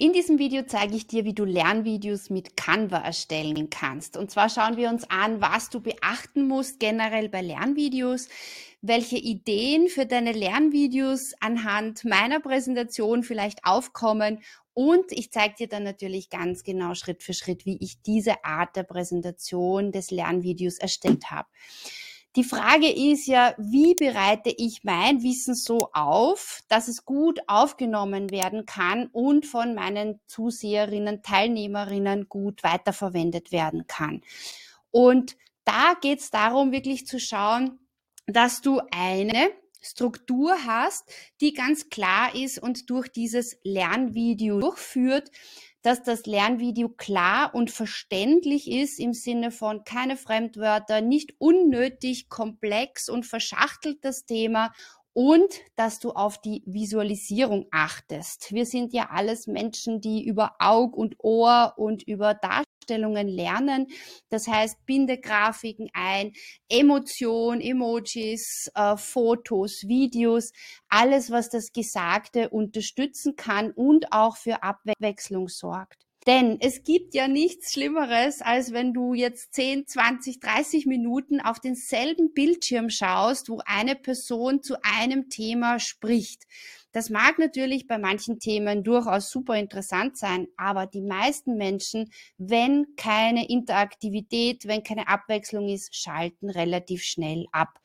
In diesem Video zeige ich dir, wie du Lernvideos mit Canva erstellen kannst. Und zwar schauen wir uns an, was du beachten musst generell bei Lernvideos, welche Ideen für deine Lernvideos anhand meiner Präsentation vielleicht aufkommen und ich zeige dir dann natürlich ganz genau Schritt für Schritt, wie ich diese Art der Präsentation des Lernvideos erstellt habe. Die Frage ist ja, wie bereite ich mein Wissen so auf, dass es gut aufgenommen werden kann und von meinen Zuseherinnen, Teilnehmerinnen gut weiterverwendet werden kann. Und da geht es darum, wirklich zu schauen, dass du eine Struktur hast, die ganz klar ist und durch dieses Lernvideo durchführt, dass das Lernvideo klar und verständlich ist im Sinne von keine Fremdwörter, nicht unnötig komplex und verschachtelt das Thema und dass du auf die Visualisierung achtest. Wir sind ja alles Menschen, die über Aug und Ohr und über Darstellungen lernen. Das heißt, binde Grafiken ein, Emotion, Emojis, äh, Fotos, Videos, alles, was das Gesagte unterstützen kann und auch für Abwechslung sorgt. Denn es gibt ja nichts Schlimmeres, als wenn du jetzt 10, 20, 30 Minuten auf denselben Bildschirm schaust, wo eine Person zu einem Thema spricht. Das mag natürlich bei manchen Themen durchaus super interessant sein, aber die meisten Menschen, wenn keine Interaktivität, wenn keine Abwechslung ist, schalten relativ schnell ab.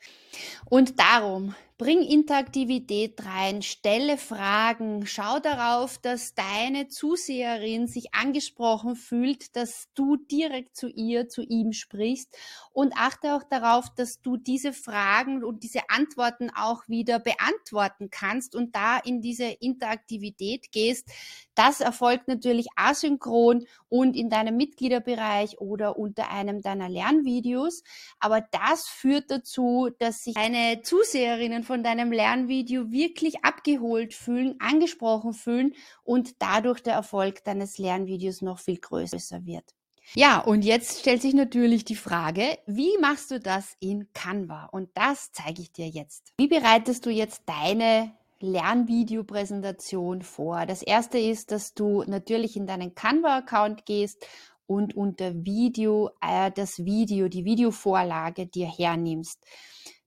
Und darum Bring Interaktivität rein, stelle Fragen, schau darauf, dass deine Zuseherin sich angesprochen fühlt, dass du direkt zu ihr, zu ihm sprichst und achte auch darauf, dass du diese Fragen und diese Antworten auch wieder beantworten kannst und da in diese Interaktivität gehst. Das erfolgt natürlich asynchron und in deinem Mitgliederbereich oder unter einem deiner Lernvideos. Aber das führt dazu, dass sich deine Zuseherinnen von deinem Lernvideo wirklich abgeholt fühlen, angesprochen fühlen und dadurch der Erfolg deines Lernvideos noch viel größer wird. Ja, und jetzt stellt sich natürlich die Frage, wie machst du das in Canva? Und das zeige ich dir jetzt. Wie bereitest du jetzt deine Lernvideopräsentation vor? Das erste ist, dass du natürlich in deinen Canva-Account gehst und unter Video äh, das Video, die Videovorlage dir hernimmst.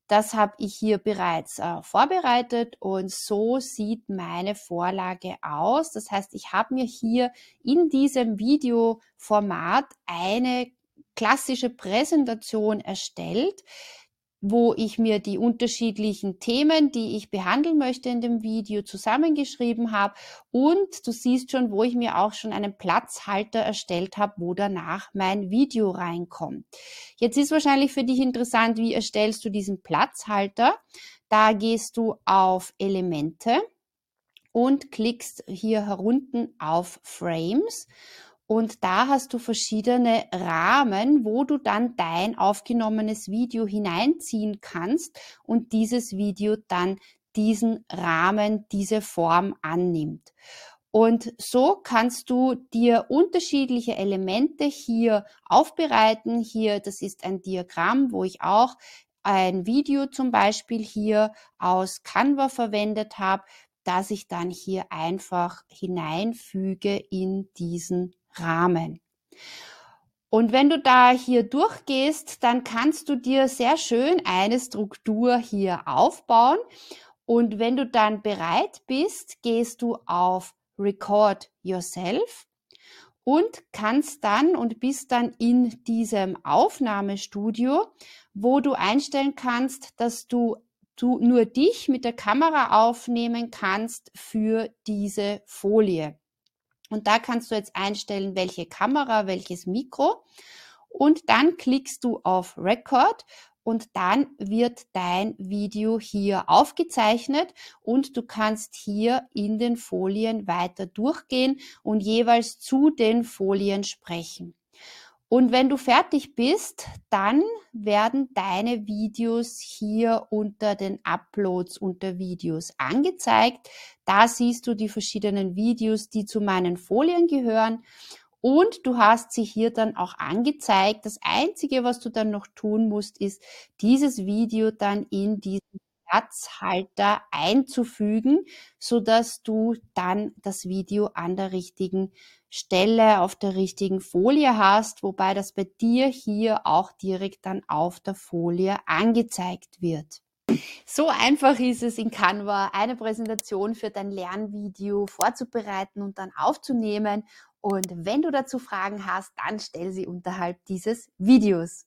Das habe ich hier bereits äh, vorbereitet und so sieht meine Vorlage aus. Das heißt, ich habe mir hier in diesem Videoformat eine klassische Präsentation erstellt, wo ich mir die unterschiedlichen Themen, die ich behandeln möchte in dem Video zusammengeschrieben habe und du siehst schon, wo ich mir auch schon einen Platzhalter erstellt habe, wo danach mein Video reinkommt. Jetzt ist wahrscheinlich für dich interessant, wie erstellst du diesen Platzhalter? Da gehst du auf Elemente und klickst hier herunten auf Frames und da hast du verschiedene Rahmen, wo du dann dein aufgenommenes Video hineinziehen kannst und dieses Video dann diesen Rahmen, diese Form annimmt. Und so kannst du dir unterschiedliche Elemente hier aufbereiten. Hier, das ist ein Diagramm, wo ich auch ein Video zum Beispiel hier aus Canva verwendet habe, das ich dann hier einfach hineinfüge in diesen Rahmen. Und wenn du da hier durchgehst, dann kannst du dir sehr schön eine Struktur hier aufbauen. Und wenn du dann bereit bist, gehst du auf Record Yourself und kannst dann und bist dann in diesem Aufnahmestudio, wo du einstellen kannst, dass du, du nur dich mit der Kamera aufnehmen kannst für diese Folie. Und da kannst du jetzt einstellen, welche Kamera, welches Mikro. Und dann klickst du auf Record und dann wird dein Video hier aufgezeichnet und du kannst hier in den Folien weiter durchgehen und jeweils zu den Folien sprechen. Und wenn du fertig bist, dann werden deine Videos hier unter den Uploads unter Videos angezeigt. Da siehst du die verschiedenen Videos, die zu meinen Folien gehören. Und du hast sie hier dann auch angezeigt. Das Einzige, was du dann noch tun musst, ist dieses Video dann in diesen Platzhalter einzufügen, so dass du dann das Video an der richtigen Stelle auf der richtigen Folie hast, wobei das bei dir hier auch direkt dann auf der Folie angezeigt wird. So einfach ist es in Canva, eine Präsentation für dein Lernvideo vorzubereiten und dann aufzunehmen. Und wenn du dazu Fragen hast, dann stell sie unterhalb dieses Videos.